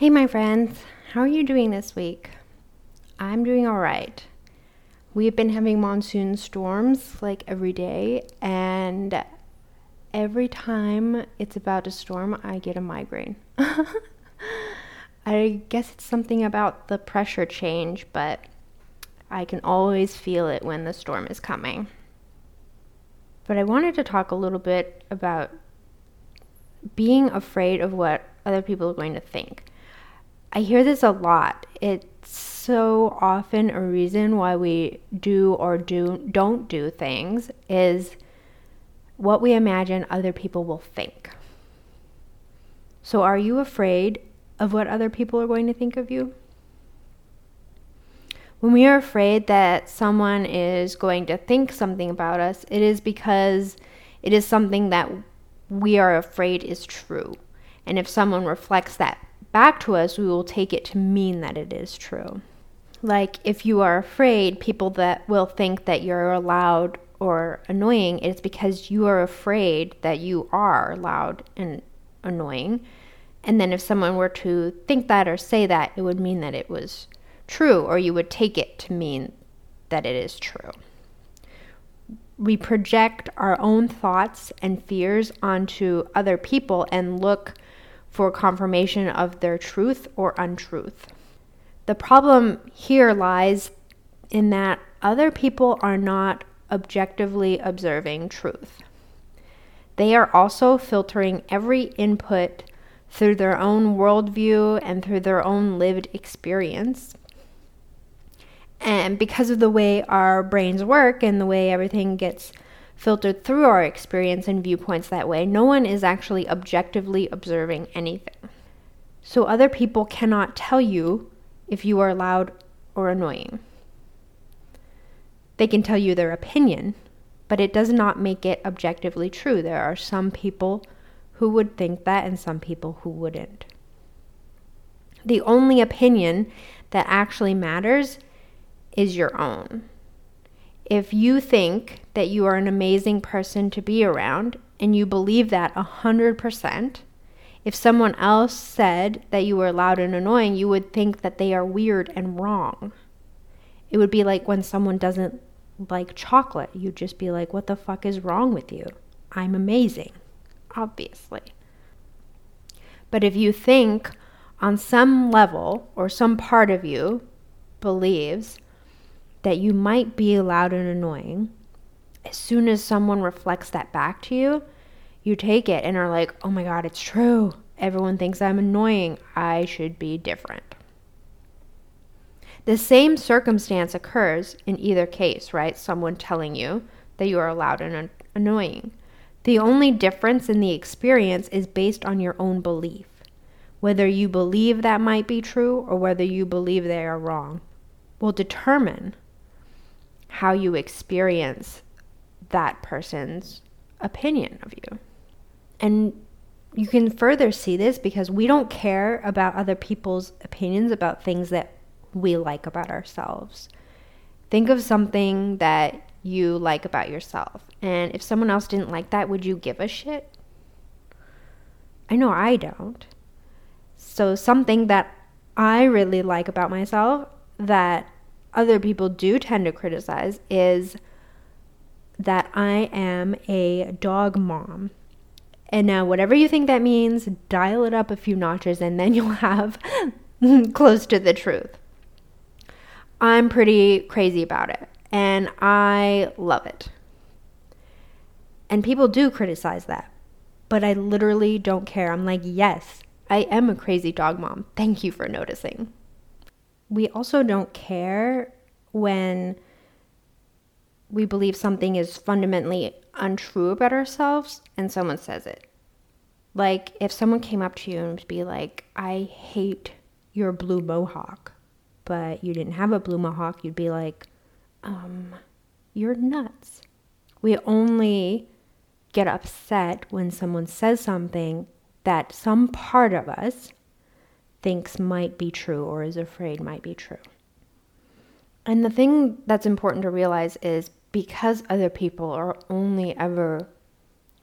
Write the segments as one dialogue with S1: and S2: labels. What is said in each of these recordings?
S1: Hey, my friends, how are you doing this week? I'm doing all right. We've been having monsoon storms like every day, and every time it's about to storm, I get a migraine. I guess it's something about the pressure change, but I can always feel it when the storm is coming. But I wanted to talk a little bit about being afraid of what other people are going to think. I hear this a lot. It's so often a reason why we do or do don't do things is what we imagine other people will think. So are you afraid of what other people are going to think of you? When we are afraid that someone is going to think something about us, it is because it is something that we are afraid is true. And if someone reflects that back to us, we will take it to mean that it is true. Like if you are afraid, people that will think that you're loud or annoying, it's because you are afraid that you are loud and annoying. And then if someone were to think that or say that, it would mean that it was true, or you would take it to mean that it is true. We project our own thoughts and fears onto other people and look for confirmation of their truth or untruth. The problem here lies in that other people are not objectively observing truth. They are also filtering every input through their own worldview and through their own lived experience. And because of the way our brains work and the way everything gets filtered through our experience and viewpoints that way, no one is actually objectively observing anything. So other people cannot tell you if you are loud or annoying. They can tell you their opinion, but it does not make it objectively true. There are some people who would think that and some people who wouldn't. The only opinion that actually matters is your own if you think that you are an amazing person to be around and you believe that 100%, if someone else said that you were loud and annoying, you would think that they are weird and wrong. It would be like when someone doesn't like chocolate, you'd just be like, what the fuck is wrong with you? I'm amazing, obviously. But if you think on some level or some part of you believes that you might be loud and annoying, as soon as someone reflects that back to you, you take it and are like, oh my God, it's true. Everyone thinks I'm annoying. I should be different. The same circumstance occurs in either case, right? Someone telling you that you are loud and annoying. The only difference in the experience is based on your own belief. Whether you believe that might be true or whether you believe they are wrong will determine how you experience that person's opinion of you. And you can further see this because we don't care about other people's opinions about things that we like about ourselves. Think of something that you like about yourself. And if someone else didn't like that, would you give a shit? I know I don't. So, something that I really like about myself that other people do tend to criticize is that I am a dog mom. And now, whatever you think that means, dial it up a few notches and then you'll have close to the truth. I'm pretty crazy about it and I love it. And people do criticize that, but I literally don't care. I'm like, yes, I am a crazy dog mom. Thank you for noticing we also don't care when we believe something is fundamentally untrue about ourselves and someone says it. Like if someone came up to you and be like, I hate your blue mohawk, but you didn't have a blue mohawk, you'd be like, um, you're nuts. We only get upset when someone says something that some part of us thinks might be true or is afraid might be true. And the thing that's important to realize is because other people are only ever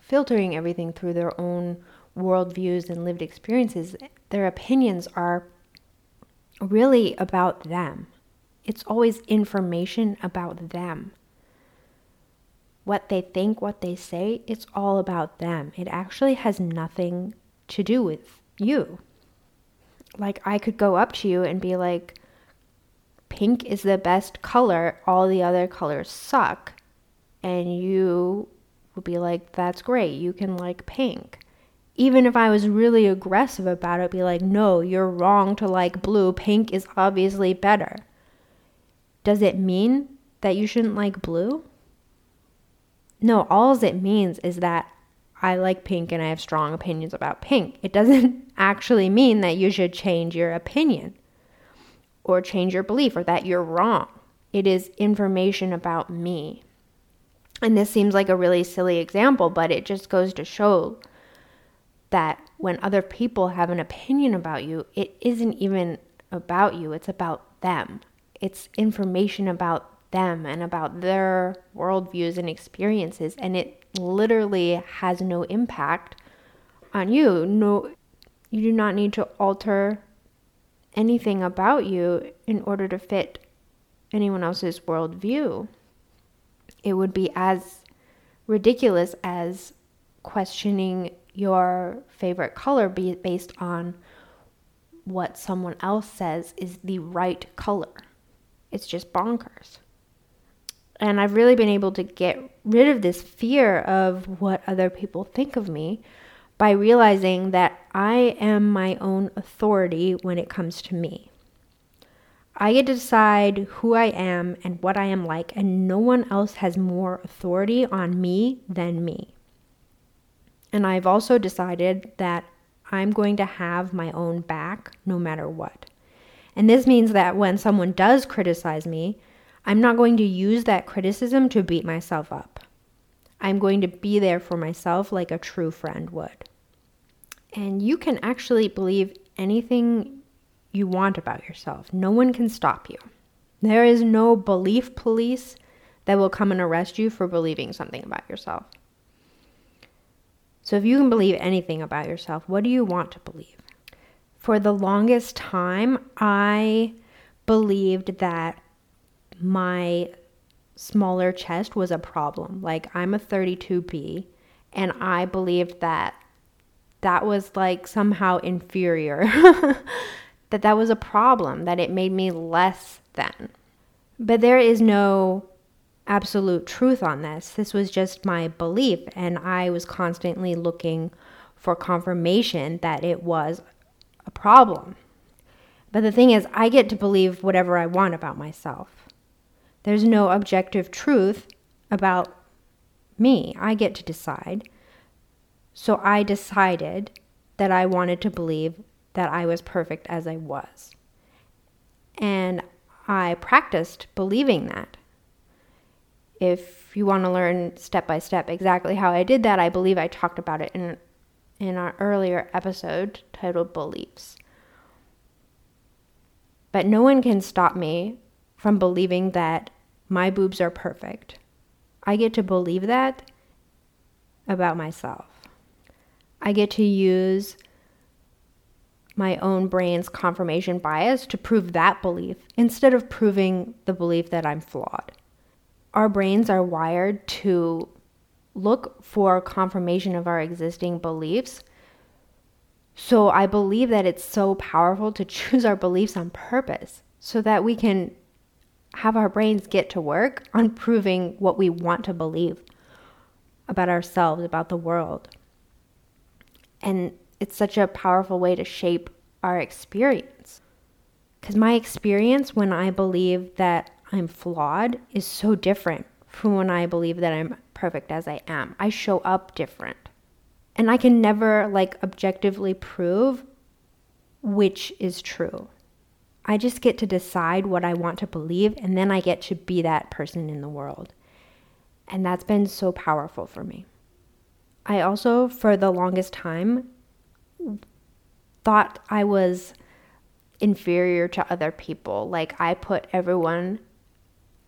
S1: filtering everything through their own worldviews and lived experiences, their opinions are really about them. It's always information about them. What they think, what they say, it's all about them. It actually has nothing to do with you. Like, I could go up to you and be like, pink is the best color, all the other colors suck. And you would be like, that's great, you can like pink. Even if I was really aggressive about it, be like, no, you're wrong to like blue, pink is obviously better. Does it mean that you shouldn't like blue? No, all it means is that I like pink and I have strong opinions about pink. It doesn't actually mean that you should change your opinion or change your belief or that you're wrong. It is information about me. And this seems like a really silly example, but it just goes to show that when other people have an opinion about you, it isn't even about you, it's about them. It's information about them and about their worldviews and experiences, and it literally has no impact on you. No, you do not need to alter anything about you in order to fit anyone else's worldview. It would be as ridiculous as questioning your favorite color based on what someone else says is the right color. It's just bonkers. And I've really been able to get rid of this fear of what other people think of me by realizing that I am my own authority when it comes to me. I get to decide who I am and what I am like, and no one else has more authority on me than me. And I've also decided that I'm going to have my own back no matter what. And this means that when someone does criticize me, I'm not going to use that criticism to beat myself up. I'm going to be there for myself like a true friend would. And you can actually believe anything you want about yourself. No one can stop you. There is no belief police that will come and arrest you for believing something about yourself. So if you can believe anything about yourself, what do you want to believe? For the longest time, I believed that my smaller chest was a problem. Like I'm a 32B and I believed that that was like somehow inferior. that that was a problem, that it made me less than. But there is no absolute truth on this. This was just my belief and I was constantly looking for confirmation that it was a problem. But the thing is, I get to believe whatever I want about myself. There's no objective truth about me. I get to decide. So I decided that I wanted to believe that I was perfect as I was. And I practiced believing that. If you want to learn step by step exactly how I did that, I believe I talked about it in in our earlier episode titled Beliefs. But no one can stop me from believing that my boobs are perfect. I get to believe that about myself. I get to use my own brain's confirmation bias to prove that belief instead of proving the belief that I'm flawed. Our brains are wired to look for confirmation of our existing beliefs. So I believe that it's so powerful to choose our beliefs on purpose so that we can have our brains get to work on proving what we want to believe about ourselves, about the world. And it's such a powerful way to shape our experience. Because my experience when I believe that I'm flawed is so different from when I believe that I'm perfect as I am. I show up different. And I can never like objectively prove which is true. I just get to decide what I want to believe, and then I get to be that person in the world. And that's been so powerful for me. I also, for the longest time, thought I was inferior to other people. Like, I put everyone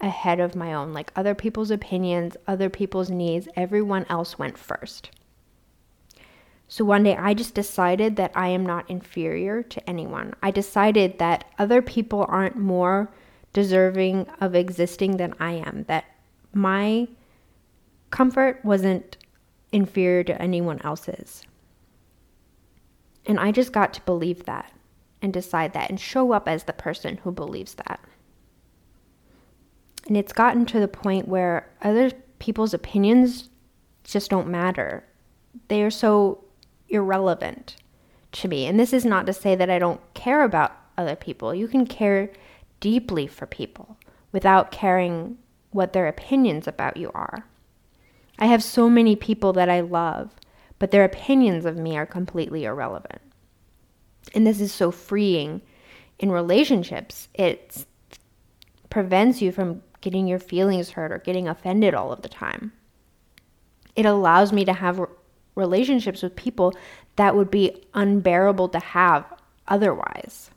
S1: ahead of my own. Like, other people's opinions, other people's needs, everyone else went first. So one day I just decided that I am not inferior to anyone. I decided that other people aren't more deserving of existing than I am, that my comfort wasn't inferior to anyone else's. And I just got to believe that and decide that and show up as the person who believes that. And it's gotten to the point where other people's opinions just don't matter. They are so irrelevant to me. And this is not to say that I don't care about other people. You can care deeply for people without caring what their opinions about you are. I have so many people that I love, but their opinions of me are completely irrelevant. And this is so freeing in relationships. It prevents you from getting your feelings hurt or getting offended all of the time. It allows me to have relationships with people that would be unbearable to have otherwise.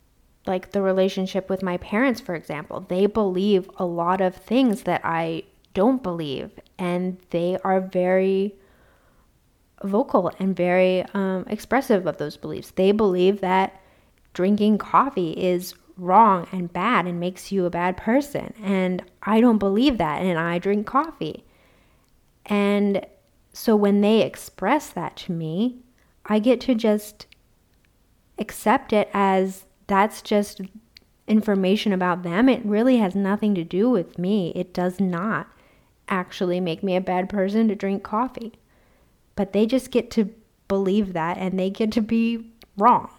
S1: Like the relationship with my parents, for example. They believe a lot of things that I don't believe, and they are very vocal and very um, expressive of those beliefs. They believe that drinking coffee is wrong and bad and makes you a bad person. And I don't believe that, and I drink coffee. And so when they express that to me, I get to just accept it as that's just information about them. It really has nothing to do with me. It does not actually make me a bad person to drink coffee. But they just get to believe that and they get to be wrong.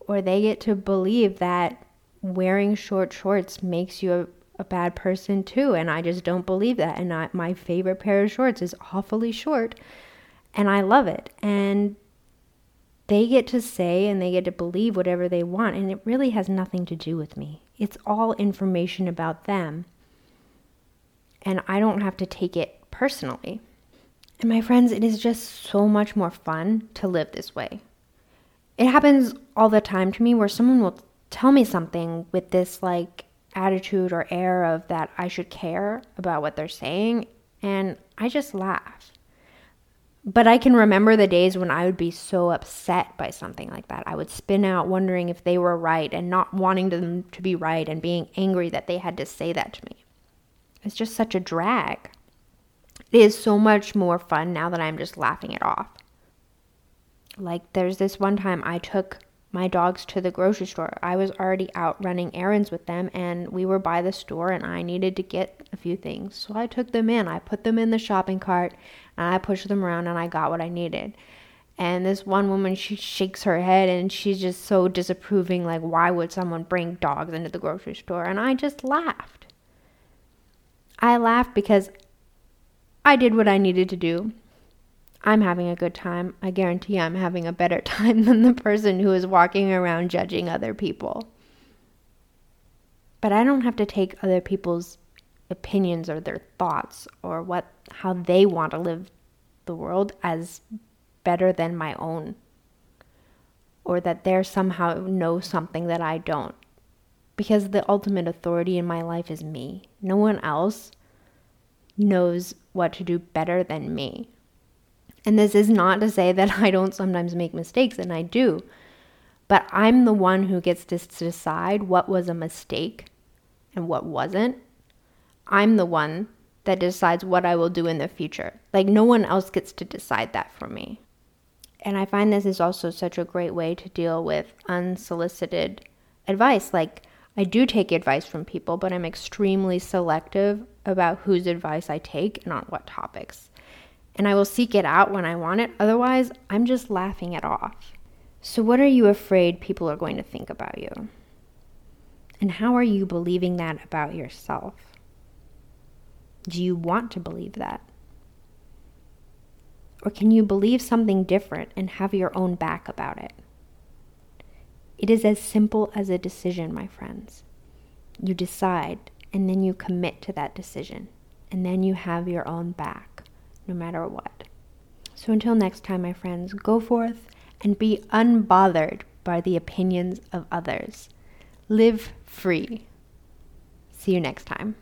S1: Or they get to believe that wearing short shorts makes you a a bad person too. And I just don't believe that. And I, my favorite pair of shorts is awfully short. And I love it. And they get to say and they get to believe whatever they want. And it really has nothing to do with me. It's all information about them. And I don't have to take it personally. And my friends, it is just so much more fun to live this way. It happens all the time to me where someone will tell me something with this like attitude or air of that I should care about what they're saying, and I just laugh. But I can remember the days when I would be so upset by something like that. I would spin out wondering if they were right and not wanting them to be right and being angry that they had to say that to me. It's just such a drag. It is so much more fun now that I'm just laughing it off. Like, there's this one time I took my dogs to the grocery store. I was already out running errands with them and we were by the store and I needed to get a few things. So I took them in. I put them in the shopping cart and I pushed them around and I got what I needed. And this one woman, she shakes her head and she's just so disapproving like why would someone bring dogs into the grocery store? And I just laughed. I laughed because I did what I needed to do. I'm having a good time. I guarantee I'm having a better time than the person who is walking around judging other people. But I don't have to take other people's opinions or their thoughts or what how they want to live the world as better than my own or that they somehow know something that I don't because the ultimate authority in my life is me. No one else knows what to do better than me. And this is not to say that I don't sometimes make mistakes, and I do. But I'm the one who gets to decide what was a mistake and what wasn't. I'm the one that decides what I will do in the future. Like, no one else gets to decide that for me. And I find this is also such a great way to deal with unsolicited advice. Like, I do take advice from people, but I'm extremely selective about whose advice I take and on what topics and I will seek it out when I want it. Otherwise, I'm just laughing it off. So, what are you afraid people are going to think about you? And how are you believing that about yourself? Do you want to believe that? Or can you believe something different and have your own back about it? It is as simple as a decision, my friends. You decide and then you commit to that decision, and then you have your own back no matter what. So until next time, my friends, go forth and be unbothered by the opinions of others. Live free. See you next time.